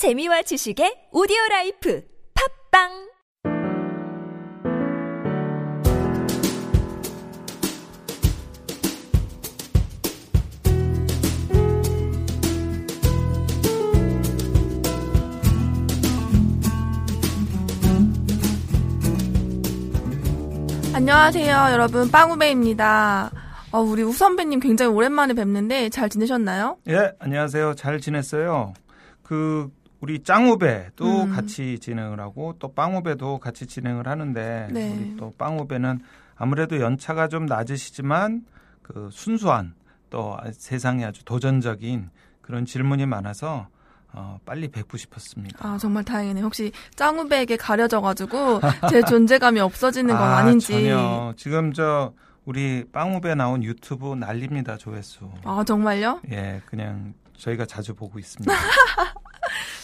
재미와 지식의 오디오 라이프 팟빵 안녕하세요, 여러분. 빵우배입니다. 어, 우리 후 선배님 굉장히 오랜만에 뵙는데 잘 지내셨나요? 예, 안녕하세요. 잘 지냈어요. 그 우리 짱우배도 음. 같이 진행을 하고 또 빵우배도 같이 진행을 하는데 네. 우리 또 빵우배는 아무래도 연차가 좀 낮으시지만 그 순수한 또 세상에 아주 도전적인 그런 질문이 많아서 어, 빨리 뵙고 싶었습니다. 아, 정말 다행이네요. 혹시 짱우배에게 가려져가지고 제 존재감이 없어지는 건 아, 아닌지. 전혀. 지금 저 우리 빵우배 나온 유튜브 난립니다 조회수. 아, 정말요? 예, 그냥 저희가 자주 보고 있습니다.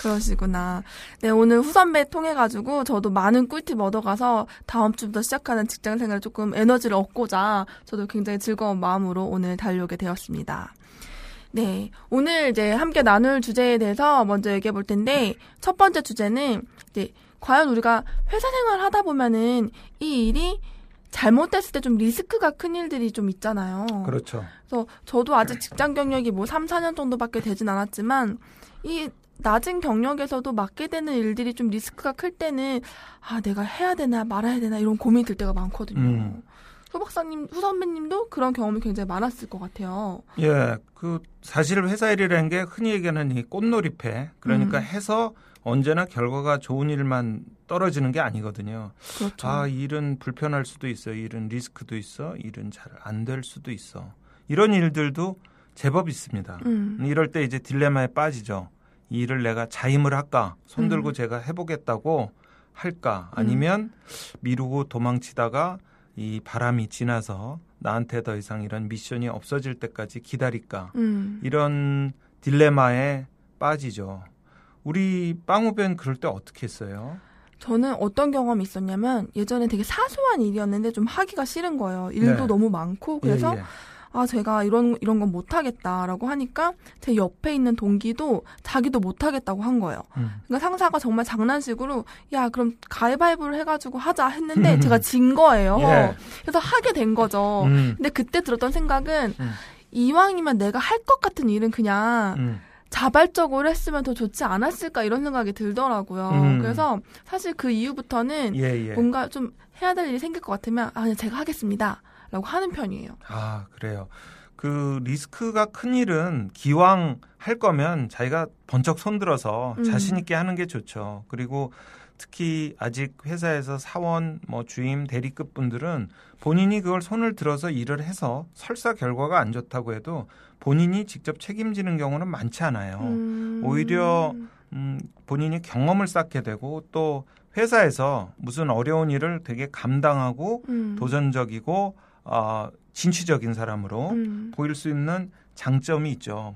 그러시구나. 네, 오늘 후선배 통해가지고 저도 많은 꿀팁 얻어가서 다음 주부터 시작하는 직장 생활에 조금 에너지를 얻고자 저도 굉장히 즐거운 마음으로 오늘 달려오게 되었습니다. 네, 오늘 이제 함께 나눌 주제에 대해서 먼저 얘기해 볼 텐데 첫 번째 주제는 이제 과연 우리가 회사 생활 하다 보면은 이 일이 잘못됐을 때 좀 리스크가 큰 일들이 좀 있잖아요. 그렇죠. 그래서 저도 아직 직장 경력이 뭐 3, 4년 정도밖에 되진 않았지만 이 낮은 경력에서도 맡게 되는 일들이 좀 리스크가 클 때는 아 내가 해야 되나 말아야 되나 이런 고민이 들 때가 많거든요. 음. 후 박사님, 후 선배님도 그런 경험이 굉장히 많았을 것 같아요. 예, 그 사실 회사 일이라는 게 흔히 얘기하는 이 꽃놀이패 그러니까 음. 해서 언제나 결과가 좋은 일만 떨어지는 게 아니거든요. 그렇죠. 아, 일은 불편할 수도 있어. 일은 리스크도 있어. 일은 잘 안 될 수도 있어. 이런 일들도 제법 있습니다. 음. 이럴 때 이제 딜레마에 빠지죠. 이 일을 내가 자임을 할까? 손들고 음. 제가 해보겠다고 할까? 아니면 미루고 도망치다가 이 바람이 지나서 나한테 더 이상 이런 미션이 없어질 때까지 기다릴까? 음. 이런 딜레마에 빠지죠. 우리 빵우벤 그럴 때 어떻게 했어요? 저는 어떤 경험이 있었냐면 예전에 되게 사소한 일이었는데 좀 하기가 싫은 거예요. 일도 네. 너무 많고 그래서 예, 예. 아, 제가 이런, 이런 건 못하겠다라고 하니까 제 옆에 있는 동기도 자기도 못하겠다고 한 거예요. 음. 그러니까 상사가 정말 장난식으로 야, 그럼 가위바위보를 해가지고 하자 했는데 제가 진 거예요. 예. 그래서 하게 된 거죠. 음, 근데 그때 들었던 생각은 음. 이왕이면 내가 할 것 같은 일은 그냥 음. 자발적으로 했으면 더 좋지 않았을까 이런 생각이 들더라고요. 음. 그래서 사실 그 이후부터는 예, 예. 뭔가 좀 해야 될 일이 생길 것 같으면 아, 그냥 제가 하겠습니다. 라고 하는 편이에요. 아, 그래요. 그 리스크가 큰 일은 기왕 할 거면 자기가 번쩍 손들어서 음. 자신 있게 하는 게 좋죠. 그리고 특히 아직 회사에서 사원, 뭐 주임, 대리급 분들은 본인이 그걸 손을 들어서 일을 해서 설사 결과가 안 좋다고 해도 본인이 직접 책임지는 경우는 많지 않아요. 음. 오히려 음, 본인이 경험을 쌓게 되고 또 회사에서 무슨 어려운 일을 되게 감당하고 음. 도전적이고 어, 진취적인 사람으로 음. 보일 수 있는 장점이 있죠.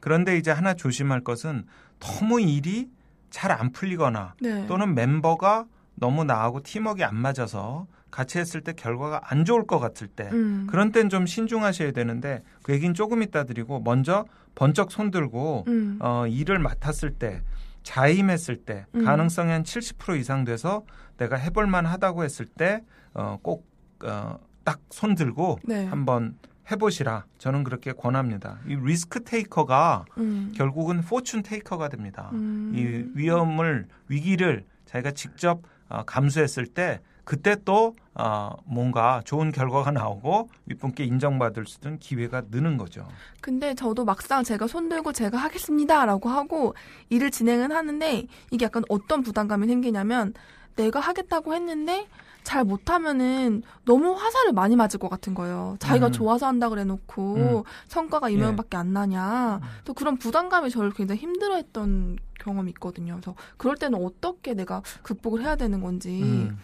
그런데 이제 하나 조심할 것은 너무 일이 잘 안 풀리거나 네. 또는 멤버가 너무 나하고 팀워크가 안 맞아서 같이 했을 때 결과가 안 좋을 것 같을 때 음. 그런 땐 좀 신중하셔야 되는데 그 얘기는 조금 이따 드리고 먼저 번쩍 손들고 음. 어, 일을 맡았을 때 자임했을 때 음. 가능성이 한 70% 이상 돼서 내가 해볼 만하다고 했을 때 어, 꼭 어, 딱 손들고 네. 한번 해보시라 저는 그렇게 권합니다. 이 리스크 테이커가 음. 결국은 포춘 테이커가 됩니다. 음. 이 위험을 위기를 자기가 직접 어, 감수했을 때 그때 또 어, 뭔가 좋은 결과가 나오고 윗분께 인정받을 수 있는 기회가 느는 거죠. 근데 저도 막상 제가 손들고 제가 하겠습니다라고 하고 일을 진행은 하는데 이게 약간 어떤 부담감이 생기냐면 내가 하겠다고 했는데 잘 못하면은 너무 화살을 많이 맞을 것 같은 거예요. 자기가 음. 좋아서 한다 그래놓고 음. 성과가 이 예. 안 나냐. 또 그런 부담감이 저를 굉장히 힘들어했던 경험이 있거든요. 그래서 그럴 때는 어떻게 내가 극복을 해야 되는 건지. 음.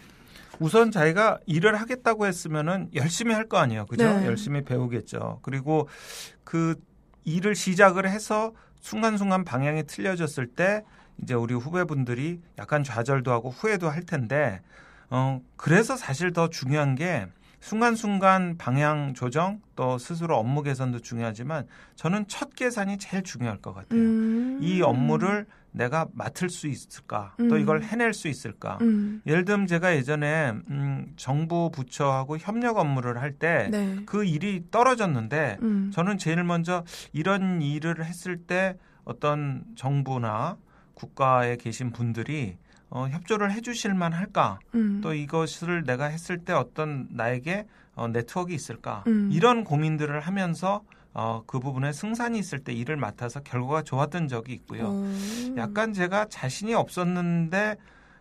우선 자기가 일을 하겠다고 했으면은 열심히 할 거 아니에요. 그죠? 네. 열심히 배우겠죠. 그리고 그 일을 시작을 해서 순간순간 방향이 틀려졌을 때 이제 우리 후배분들이 약간 좌절도 하고 후회도 할 텐데 어 그래서 사실 더 중요한 게 순간순간 방향 조정 또 스스로 업무 개선도 중요하지만 저는 첫 계산이 제일 중요할 것 같아요. 음. 이 업무를 내가 맡을 수 있을까? 음. 또 이걸 해낼 수 있을까? 음. 예를 들면 제가 예전에 음, 정부 부처하고 협력 업무를 할 때그 네. 일이 떨어졌는데 음. 저는 제일 먼저 이런 일을 했을 때 어떤 정부나 국가에 계신 분들이 어, 협조를 해주실 만 할까? 음. 또 이것을 내가 했을 때 어떤 나에게 어, 네트워크가 있을까? 음. 이런 고민들을 하면서 어, 그 부분에 승산이 있을 때 일을 맡아서 결과가 좋았던 적이 있고요. 어. 약간 제가 자신이 없었는데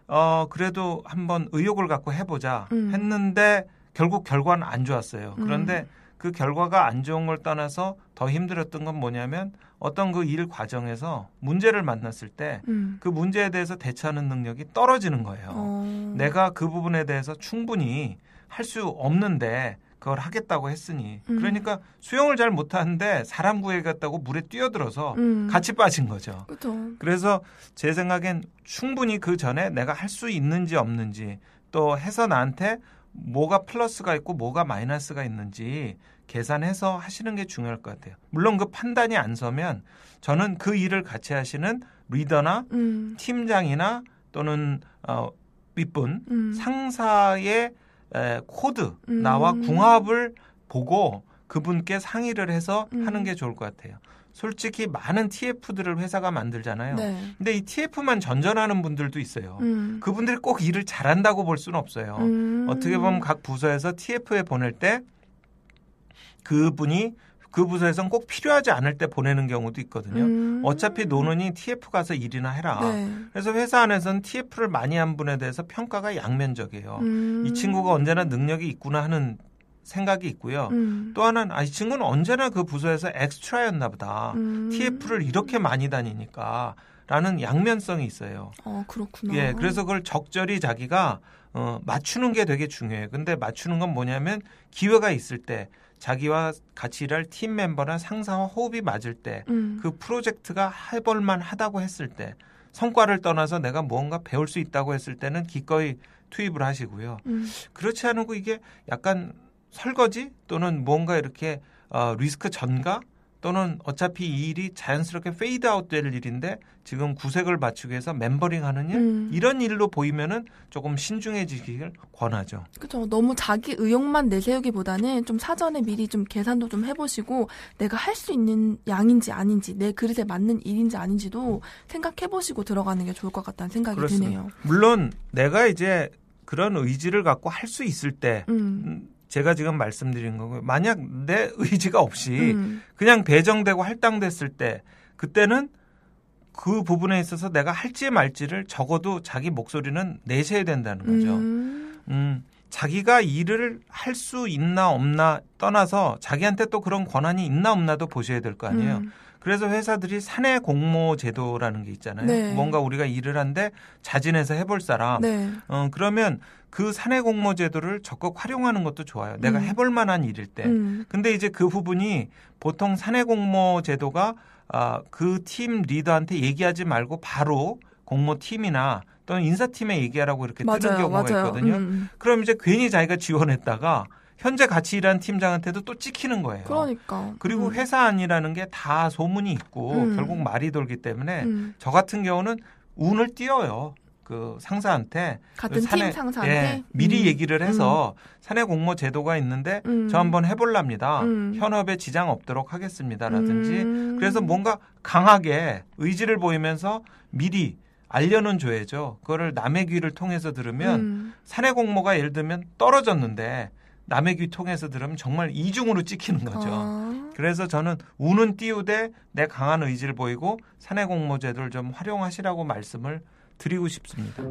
어, 그래도 한번 의욕을 갖고 해보자 음. 했는데 결국 결과는 안 좋았어요. 그런데 그 결과가 안 좋은 걸 떠나서 더 힘들었던 건 뭐냐면 어떤 그 일 과정에서 문제를 만났을 때그 음. 문제에 대해서 대처하는 능력이 떨어지는 거예요. 어. 내가 그 부분에 대해서 충분히 할 수 없는데 그걸 하겠다고 했으니 음. 그러니까 수영을 잘 못하는데 사람 구해갔다고 물에 뛰어들어서 음. 같이 빠진 거죠. 그렇죠. 그래서 제 생각엔 충분히 그 전에 내가 할 수 있는지 없는지 또 해서 나한테 뭐가 플러스가 있고 뭐가 마이너스가 있는지 계산해서 하시는 게 중요할 것 같아요. 물론 그 판단이 안 서면 저는 그 일을 같이 하시는 리더나 음. 팀장이나 또는 어, 윗분 음. 상사의 에, 코드 음. 나와 궁합을 보고 그분께 상의를 해서 음. 하는 게 좋을 것 같아요. 솔직히 많은 TF들을 회사가 만들잖아요. 네. 근데 이 TF만 전전하는 분들도 있어요. 음. 그분들이 꼭 일을 잘한다고 볼 수는 없어요. 음. 어떻게 보면 각 부서에서 TF에 보낼 때 그분이 그 부서에선 꼭 필요하지 않을 때 보내는 경우도 있거든요. 음. 어차피 노느니 TF 가서 일이나 해라. 네. 그래서 회사 안에서는 TF를 많이 한 분에 대해서 평가가 양면적이에요. 음. 이 친구가 언제나 능력이 있구나 하는 생각이 있고요. 음. 또 하나는 아, 이 친구는 언제나 그 부서에서 엑스트라였나 보다. 음. TF를 이렇게 많이 다니니까 라는 양면성이 있어요. 어 그렇구나. 예, 그래서 그걸 적절히 자기가 어, 맞추는 게 되게 중요해요. 근데 맞추는 건 뭐냐면 기회가 있을 때 자기와 같이 일할 팀 멤버나 상사와 호흡이 맞을 때 음. 그 프로젝트가 해볼만 하다고 했을 때 성과를 떠나서 내가 무언가 배울 수 있다고 했을 때는 기꺼이 투입을 하시고요. 음. 그렇지 않고 이게 약간 설거지 또는 뭔가 이렇게 어, 리스크 전가 또는 어차피 이 일이 자연스럽게 페이드 아웃 될 일인데 지금 구색을 맞추기 위해서 membering 하는 일 음. 이런 일로 보이면은 조금 신중해지기를 권하죠. 그렇죠. 너무 자기 의욕만 내세우기보다는 좀 사전에 미리 좀 계산도 좀 해보시고 내가 할 수 있는 양인지 아닌지 내 그릇에 맞는 일인지 아닌지도 생각해보시고 들어가는 게 좋을 것 같다는 생각이 그렇습니다. 드네요. 물론 내가 이제 그런 의지를 갖고 할 수 있을 때 음. 음, 제가 지금 말씀드린 거고요. 만약 내 의지가 없이 음. 그냥 배정되고 할당됐을 때 그때는 그 부분에 있어서 내가 할지 말지를 적어도 자기 목소리는 내셔야 된다는 거죠. 음. 음, 자기가 일을 할 수 있나 없나 떠나서 자기한테 또 그런 권한이 있나 없나도 보셔야 될 거 아니에요. 음. 그래서 회사들이 사내 공모 제도라는 게 있잖아요. 네. 뭔가 우리가 일을 한데 자진해서 해볼 사람. 네. 어, 그러면 그 사내 공모 제도를 적극 활용하는 것도 좋아요. 내가 음. 해볼 만한 일일 때. 음. 근데 이제 그 부분이 보통 사내 공모 제도가 아, 그팀 리더한테 얘기하지 말고 바로 공모 팀이나 또는 인사팀에 얘기하라고 이렇게 뜨는 맞아요. 경우가 맞아요. 있거든요. 음. 그럼 이제 괜히 자기가 지원했다가 현재 같이 일하는 팀장한테도 또 찍히는 거예요. 그러니까. 그리고 음. 회사 안이라는 게 다 소문이 있고 음. 결국 말이 돌기 때문에 음. 저 같은 경우는 운을 띄어요. 그 상사한테 같은 사내- 팀 상사한테 예, 미리 음. 얘기를 해서 사내 공모 제도가 있는데 음. 저 한번 해볼랍니다. 음. 현업에 지장 없도록 하겠습니다라든지 음. 그래서 뭔가 강하게 의지를 보이면서 미리 알려는 줘야죠. 그거를 남의 귀를 통해서 들으면 음. 사내 공모가 예를 들면 떨어졌는데 남의 귀 통해서 들으면 정말 이중으로 찍히는 거죠. 아. 그래서 저는 운은 띄우되 내 강한 의지를 보이고 사내 공모 제도를 좀 활용하시라고 말씀을 드리고 싶습니다.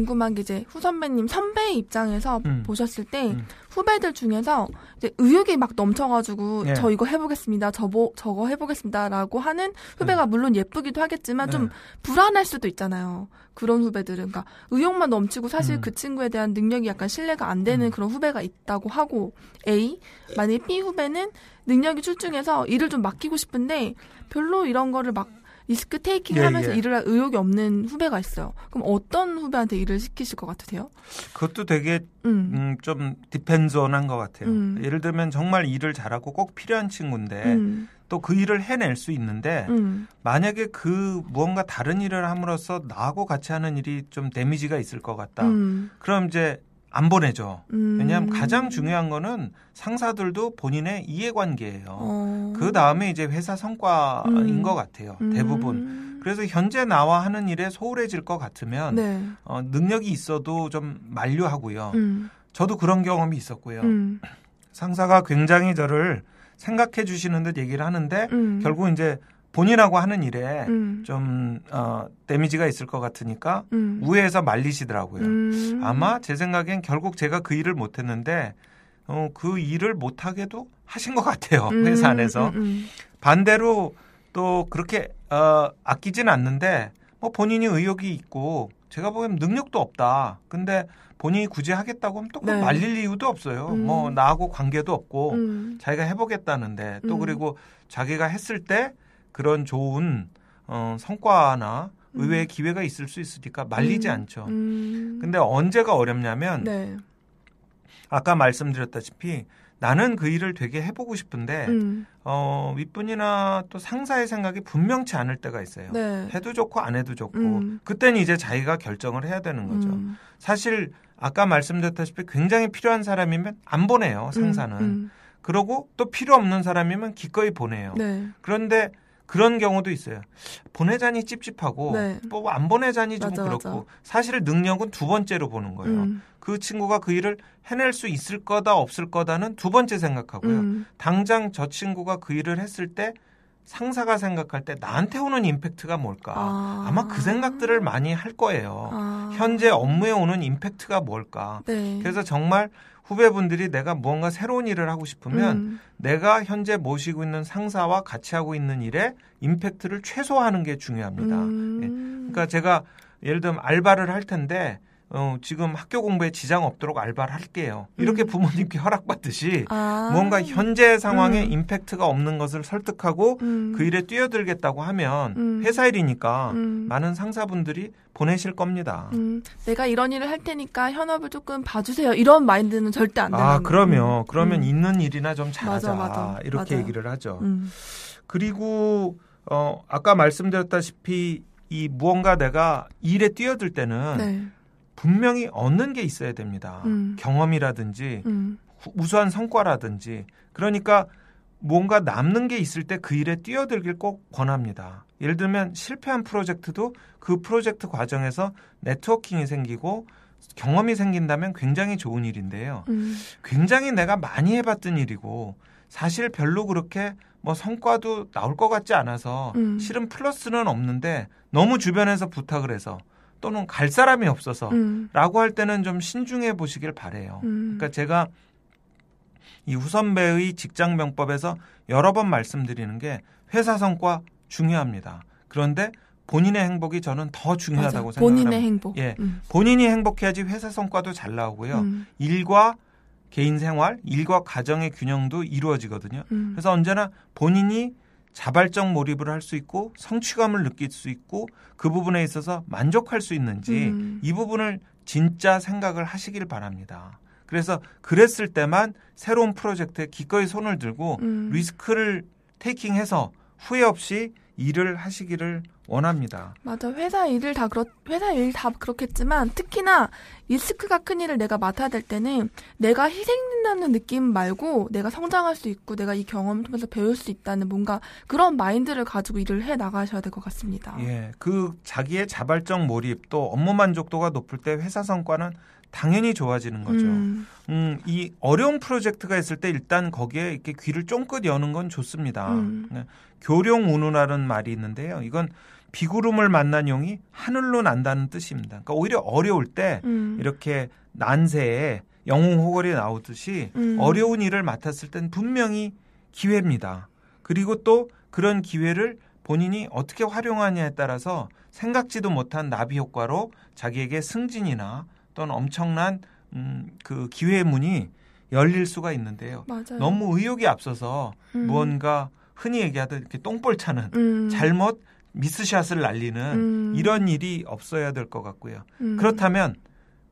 궁금한 게 이제 후선배님 선배의 입장에서 음. 보셨을 때 음. 후배들 중에서 이제 의욕이 막 넘쳐가지고 네. 저 이거 해보겠습니다, 저보 저거 해보겠습니다라고 하는 후배가 물론 예쁘기도 하겠지만 좀 네. 불안할 수도 있잖아요. 그런 후배들은 그러니까 의욕만 넘치고 사실 음. 그 친구에 대한 능력이 약간 신뢰가 안 되는 음. 그런 후배가 있다고 하고 A 만약에 B 후배는 능력이 출중해서 일을 좀 맡기고 싶은데 별로 이런 거를 막 리스크 테이킹 예, 하면서 예. 일을 할 의욕이 없는 후배가 있어요. 그럼 어떤 후배한테 일을 시키실 것 같으세요? 그것도 되게 음. 음, 좀 디펜전한 것 같아요. 음. 예를 들면 정말 일을 잘하고 꼭 필요한 친구인데 음. 또그 일을 해낼 수 있는데 음. 만약에 그 무언가 다른 일을 함으로써 나하고 같이 하는 일이 좀 데미지가 있을 것 같다. 음. 그럼 이제 안 보내죠. 음. 왜냐하면 가장 중요한 거는 상사들도 본인의 이해관계예요. 어. 그 다음에 이제 회사 성과인 음. 것 같아요. 음. 대부분. 그래서 현재 나와 하는 일에 소홀해질 것 같으면 네. 어, 능력이 있어도 좀 만류하고요. 음. 저도 그런 경험이 있었고요. 음. 상사가 굉장히 저를 생각해 주시는 듯 얘기를 하는데 음. 결국 이제 본인하고 하는 일에 음. 좀 어, 데미지가 있을 것 같으니까 음. 우회해서 말리시더라고요. 음. 아마 제 생각엔 결국 제가 그 일을 못했는데 어, 그 일을 못하게도 하신 것 같아요 음. 회사 안에서 음. 음. 반대로 또 그렇게 어, 아끼진 않는데 뭐 본인이 의욕이 있고 제가 보기엔 능력도 없다 근데 본인이 굳이 하겠다고 하면 또 네. 말릴 이유도 없어요 음. 뭐 나하고 관계도 없고 음. 자기가 해보겠다는데 또 음. 그리고 자기가 했을 때 그런 좋은 어, 성과나 의외의 기회가 있을 수 있으니까 말리지 음. 않죠. 음. 근데 언제가 어렵냐면 네. 아까 말씀드렸다시피 나는 그 일을 되게 해보고 싶은데 음. 어, 윗분이나 또 상사의 생각이 분명치 않을 때가 있어요. 네. 해도 좋고 안 해도 좋고 음. 그때는 이제 자기가 결정을 해야 되는 거죠. 음. 사실 아까 말씀드렸다시피 굉장히 필요한 사람이면 안 보내요 상사는. 음. 그러고 또 필요 없는 사람이면 기꺼이 보내요. 네. 그런데 그런 경우도 있어요. 보내자니 찝찝하고 네. 뭐안 보내자니 좀 맞아, 그렇고 맞아. 사실 능력은 두 번째로 보는 거예요. 음. 그 친구가 그 일을 해낼 수 있을 거다 없을 거다는 두 번째 생각하고요. 음. 당장 저 친구가 그 일을 했을 때 상사가 생각할 때 나한테 오는 임팩트가 뭘까? 아. 아마 그 생각들을 많이 할 거예요. 아. 현재 업무에 오는 임팩트가 뭘까? 네. 그래서 정말 후배분들이 내가 무언가 새로운 일을 하고 싶으면 음. 내가 현재 모시고 있는 상사와 같이 하고 있는 일에 임팩트를 최소화하는 게 중요합니다. 음. 예. 그러니까 제가 예를 들면 알바를 할 텐데 어, 지금 학교 공부에 지장 없도록 알바를 할게요. 이렇게 음. 부모님께 허락받듯이 아. 뭔가 현재 상황에 음. 임팩트가 없는 것을 설득하고 음. 그 일에 뛰어들겠다고 하면 음. 회사 일이니까 음. 많은 상사분들이 보내실 겁니다. 음, 내가 이런 일을 할 테니까 현업을 조금 봐주세요. 이런 마인드는 절대 안 되는 아, 그러면 음. 그러면 음. 있는 일이나 좀 잘하자. 맞아, 맞아. 이렇게 맞아요. 얘기를 하죠. 음. 그리고 어 아까 말씀드렸다시피 이 무언가 내가 일에 뛰어들 때는 네. 분명히 얻는 게 있어야 됩니다. 음. 경험이라든지 음. 후- 우수한 성과라든지 그러니까 뭔가 남는 게 있을 때 그 일에 뛰어들길 꼭 권합니다. 예를 들면 실패한 프로젝트도 그 프로젝트 과정에서 네트워킹이 생기고 경험이 생긴다면 굉장히 좋은 일인데요. 음. 굉장히 내가 많이 해봤던 일이고 사실 별로 그렇게 뭐 성과도 나올 것 같지 않아서 음. 실은 플러스는 없는데 너무 주변에서 부탁을 해서 또는 갈 사람이 없어서 음. 라고 할 때는 좀 신중해 보시길 바래요. 음. 그러니까 제가 이 후선배의 직장병법에서 여러 번 말씀드리는 게 회사 성과 중요합니다. 그런데 본인의 행복이 저는 더 중요하다고 맞아. 생각합니다. 본인의 행복. 예. 음. 본인이 행복해야지 회사 성과도 잘 나오고요. 음. 일과 개인 생활, 일과 가정의 균형도 이루어지거든요. 음. 그래서 언제나 본인이 자발적 몰입을 할 수 있고 성취감을 느낄 수 있고 그 부분에 있어서 만족할 수 있는지 음. 이 부분을 진짜 생각을 하시길 바랍니다. 그래서 그랬을 때만 새로운 프로젝트에 기꺼이 손을 들고 음. 리스크를 테이킹해서 후회 없이 일을 하시기를 원합니다. 맞아. 회사 일을 다 그렇, 회사 일 다 그렇겠지만 특히나 리스크가 큰 일을 내가 맡아야 될 때는 내가 희생된다는 느낌 말고 내가 성장할 수 있고 내가 이 경험을 통해서 배울 수 있다는 뭔가 그런 마인드를 가지고 일을 해 나가셔야 될 것 같습니다. 예, 그 자기의 자발적 몰입 또 업무 만족도가 높을 때 회사 성과는 당연히 좋아지는 거죠. 음. 음, 이 어려운 프로젝트가 있을 때 일단 거기에 이렇게 귀를 쫑긋 여는 건 좋습니다. 음. 네. 교룡 운우라는 말이 있는데요. 이건 비구름을 만난 용이 하늘로 난다는 뜻입니다. 그러니까 오히려 어려울 때 음. 이렇게 난세에 영웅 호걸이 나오듯이 음. 어려운 일을 맡았을 땐 분명히 기회입니다. 그리고 또 그런 기회를 본인이 어떻게 활용하냐에 따라서 생각지도 못한 나비 효과로 자기에게 승진이나 또는 엄청난 음, 그 기회의 문이 열릴 수가 있는데요. 맞아요. 너무 의욕이 앞서서 음. 무언가 흔히 얘기하듯 이렇게 똥볼 차는 음. 잘못 미스샷을 날리는 음. 이런 일이 없어야 될 것 같고요. 음. 그렇다면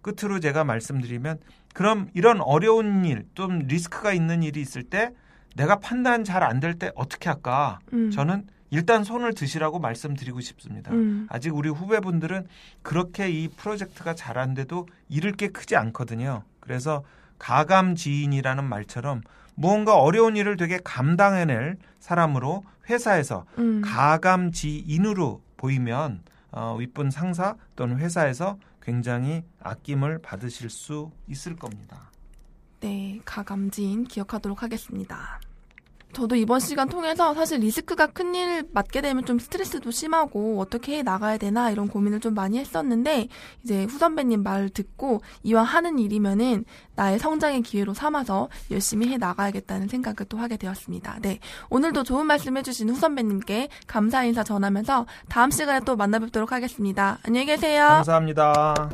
끝으로 제가 말씀드리면 그럼 이런 어려운 일, 좀 리스크가 있는 일이 있을 때 내가 판단 잘 안 될 때 어떻게 할까? 음. 저는 일단 손을 드시라고 말씀드리고 싶습니다. 음. 아직 우리 후배분들은 그렇게 이 프로젝트가 잘 안 돼도 잃을 게 크지 않거든요. 그래서 가감 지인이라는 말처럼 무언가 어려운 일을 되게 감당해낼 사람으로 회사에서 음. 가감지인으로 보이면 어, 윗분 상사 또는 회사에서 굉장히 아낌을 받으실 수 있을 겁니다. 네, 가감지인 기억하도록 하겠습니다. 저도 이번 시간 통해서 사실 리스크가 큰일 맡게 되면 좀 스트레스도 심하고 어떻게 해 나가야 되나 이런 고민을 좀 많이 했었는데 이제 후선배님 말 듣고 이왕 하는 일이면은 나의 성장의 기회로 삼아서 열심히 해 나가야겠다는 생각을 또 하게 되었습니다. 네. 오늘도 좋은 말씀 해주신 후선배님께 감사 인사 전하면서 다음 시간에 또 만나 뵙도록 하겠습니다. 안녕히 계세요. 감사합니다.